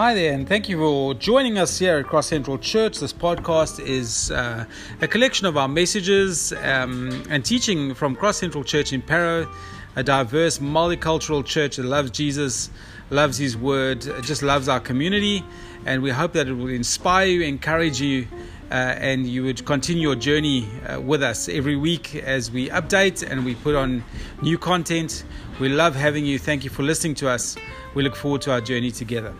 Hi there, and thank you for joining us here at Cross Central Church. This podcast is uh, a collection of our messages um, and teaching from Cross Central Church in Paro, a diverse, multicultural church that loves Jesus, loves His Word, just loves our community, and we hope that it will inspire you, encourage you. Uh, and you would continue your journey uh, with us every week as we update and we put on new content. We love having you. Thank you for listening to us. We look forward to our journey together.